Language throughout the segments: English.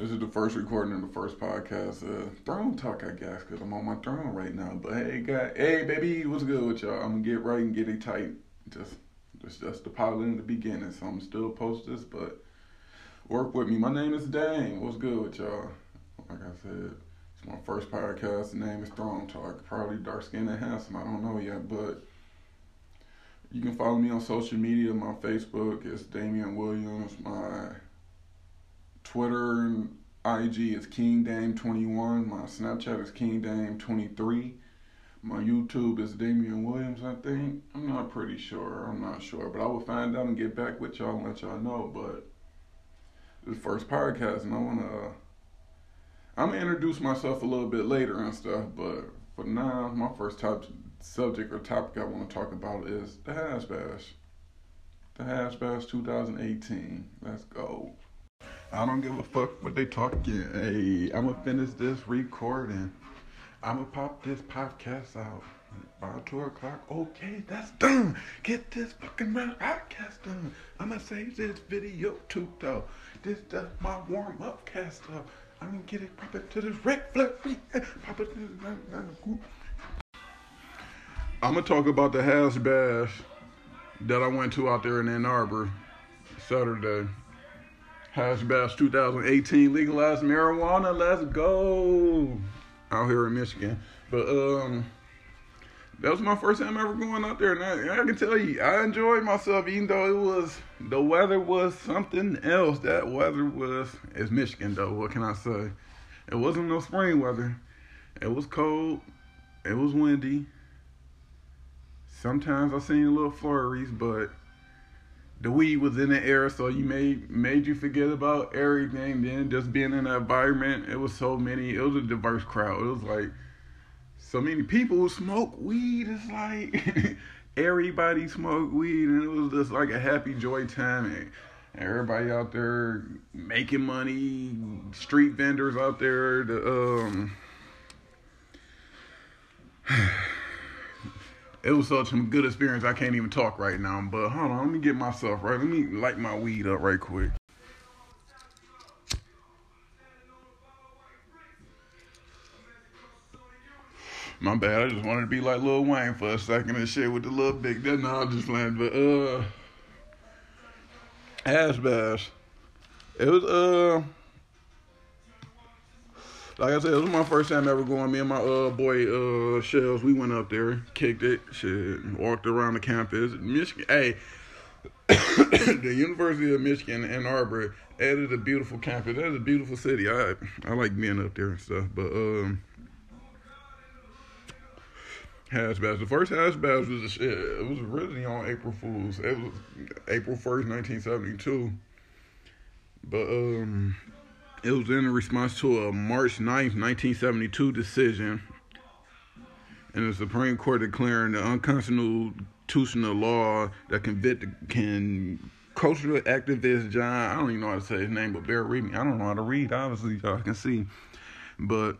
This is the first recording of the first podcast. Uh, throne talk, I guess, because I'm on my throne right now. But hey, guy, hey, baby, what's good with y'all? I'm gonna get right and get it tight. Just, just, just the pilot in the beginning. So I'm still post this, but work with me. My name is Dane. What's good with y'all? Like I said, it's my first podcast. The name is Throne Talk. Probably dark skinned and handsome. I don't know yet, but you can follow me on social media. My Facebook is Damian Williams. My Twitter and IG is King Dame 21. My Snapchat is King Dame 23. My YouTube is Damian Williams, I think. I'm not pretty sure. I'm not sure. But I will find out and get back with y'all and let y'all know. But this first podcast, and I want to. I'm to introduce myself a little bit later and stuff. But for now, my first top subject or topic I want to talk about is the Hash Bash. The Hash Bash 2018. Let's go. I don't give a fuck what they talking. Hey, I'ma finish this recording. I'ma pop this podcast out by two o'clock. Okay, that's done. Get this fucking podcast done. I'ma save this video too though. This just my warm up cast up. I'm gonna get it pop it to this Ric Flair. Pop it to the I'm gonna talk about the hash bash that I went to out there in Ann Arbor Saturday. Hash Bash 2018 legalized marijuana. Let's go out here in Michigan. But um, that was my first time ever going out there, and I, I, can tell you, I enjoyed myself, even though it was the weather was something else. That weather was it's Michigan though. What can I say? It wasn't no spring weather. It was cold. It was windy. Sometimes I seen a little flurries, but the weed was in the air, so you made made you forget about everything. Then just being in the environment, it was so many. It was a diverse crowd. It was like so many people who smoke weed. It's like everybody smoked weed, and it was just like a happy joy time. And everybody out there making money, street vendors out there. The um. it was such a good experience. I can't even talk right now. But hold on, let me get myself right. Let me light my weed up right quick. My bad. I just wanted to be like Lil Wayne for a second and shit with the little big. Then no, I'm just playing. But uh, Hash Bash. It was uh like I said, it was my first time ever going. Me and my uh boy uh Shells, we went up there, kicked it, shit, walked around the campus. Michigan, hey, the University of Michigan Ann Arbor added a beautiful campus. That's a beautiful city. I I like being up there and stuff. But um, hash bash. The first hash bash was a shit. It was originally on April Fools. It was April first, nineteen seventy two. But um it was in response to a March 9th, 1972 decision in the Supreme Court declaring the unconstitutional law that convict can cultural activist John, I don't even know how to say his name, but bear with me. I don't know how to read, obviously, y'all can see. But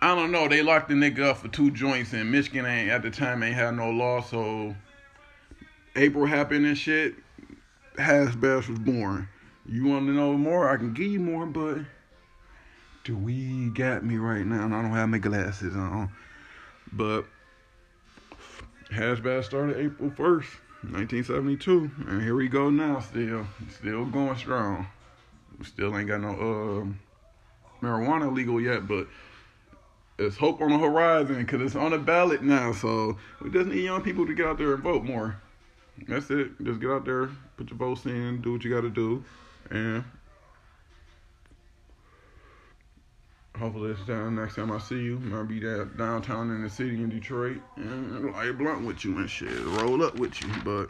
I don't know, they locked the nigga up for two joints and Michigan ain't at the time ain't had no law, so April happened and shit. Hash Bash was born. You want to know more? I can give you more, but the weed got me right now, and I don't have my glasses on. But Hash Bash started April 1st, 1972, and here we go now, still, still going strong. We still ain't got no uh, marijuana legal yet, but it's hope on the horizon because it's on the ballot now. So we just need young people to get out there and vote more. That's it. Just get out there, put your votes in, do what you got to do. And hopefully this time next time I see you, I'll be that downtown in the city in Detroit and light blunt with you and shit. Roll up with you. But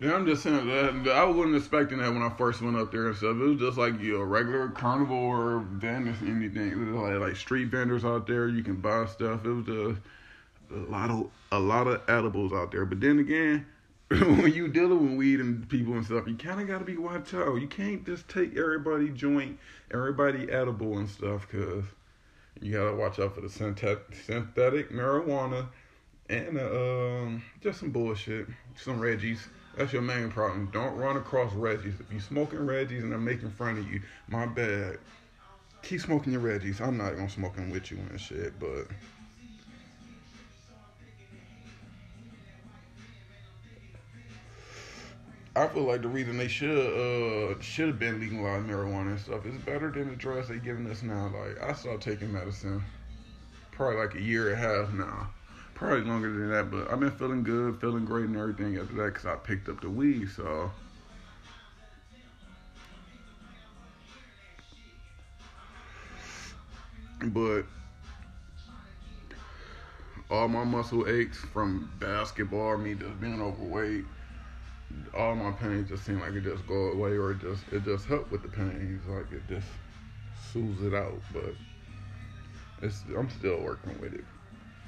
yeah, I'm just saying that I wasn't expecting that when I first went up there and stuff. It was just like you know, regular carnivore vendors, anything. It was like, like street vendors out there. You can buy stuff. It was a, a lot of a lot of edibles out there. But then again, when you dealing with weed and people and stuff, you kind of got to be watch out. You can't just take everybody joint, everybody edible and stuff, cause you gotta watch out for the synthetic, synthetic marijuana and uh, um, just some bullshit, some Reggies. That's your main problem. Don't run across Reggies. If you smoking Reggies and they're making fun of you, my bad. Keep smoking your Reggies. I'm not gonna smoking with you and shit, but I feel like the reason they should uh should have been legalized marijuana and stuff is better than the drugs they giving us now. Like I started taking medicine probably like a year and a half now, probably longer than that. But I've been feeling good, feeling great, and everything after that because I picked up the weed. So. But all my muscle aches from basketball, me just being overweight all my pain just seem like it just go away or it just it just help with the pains like it just soothes it out but it's I'm still working with it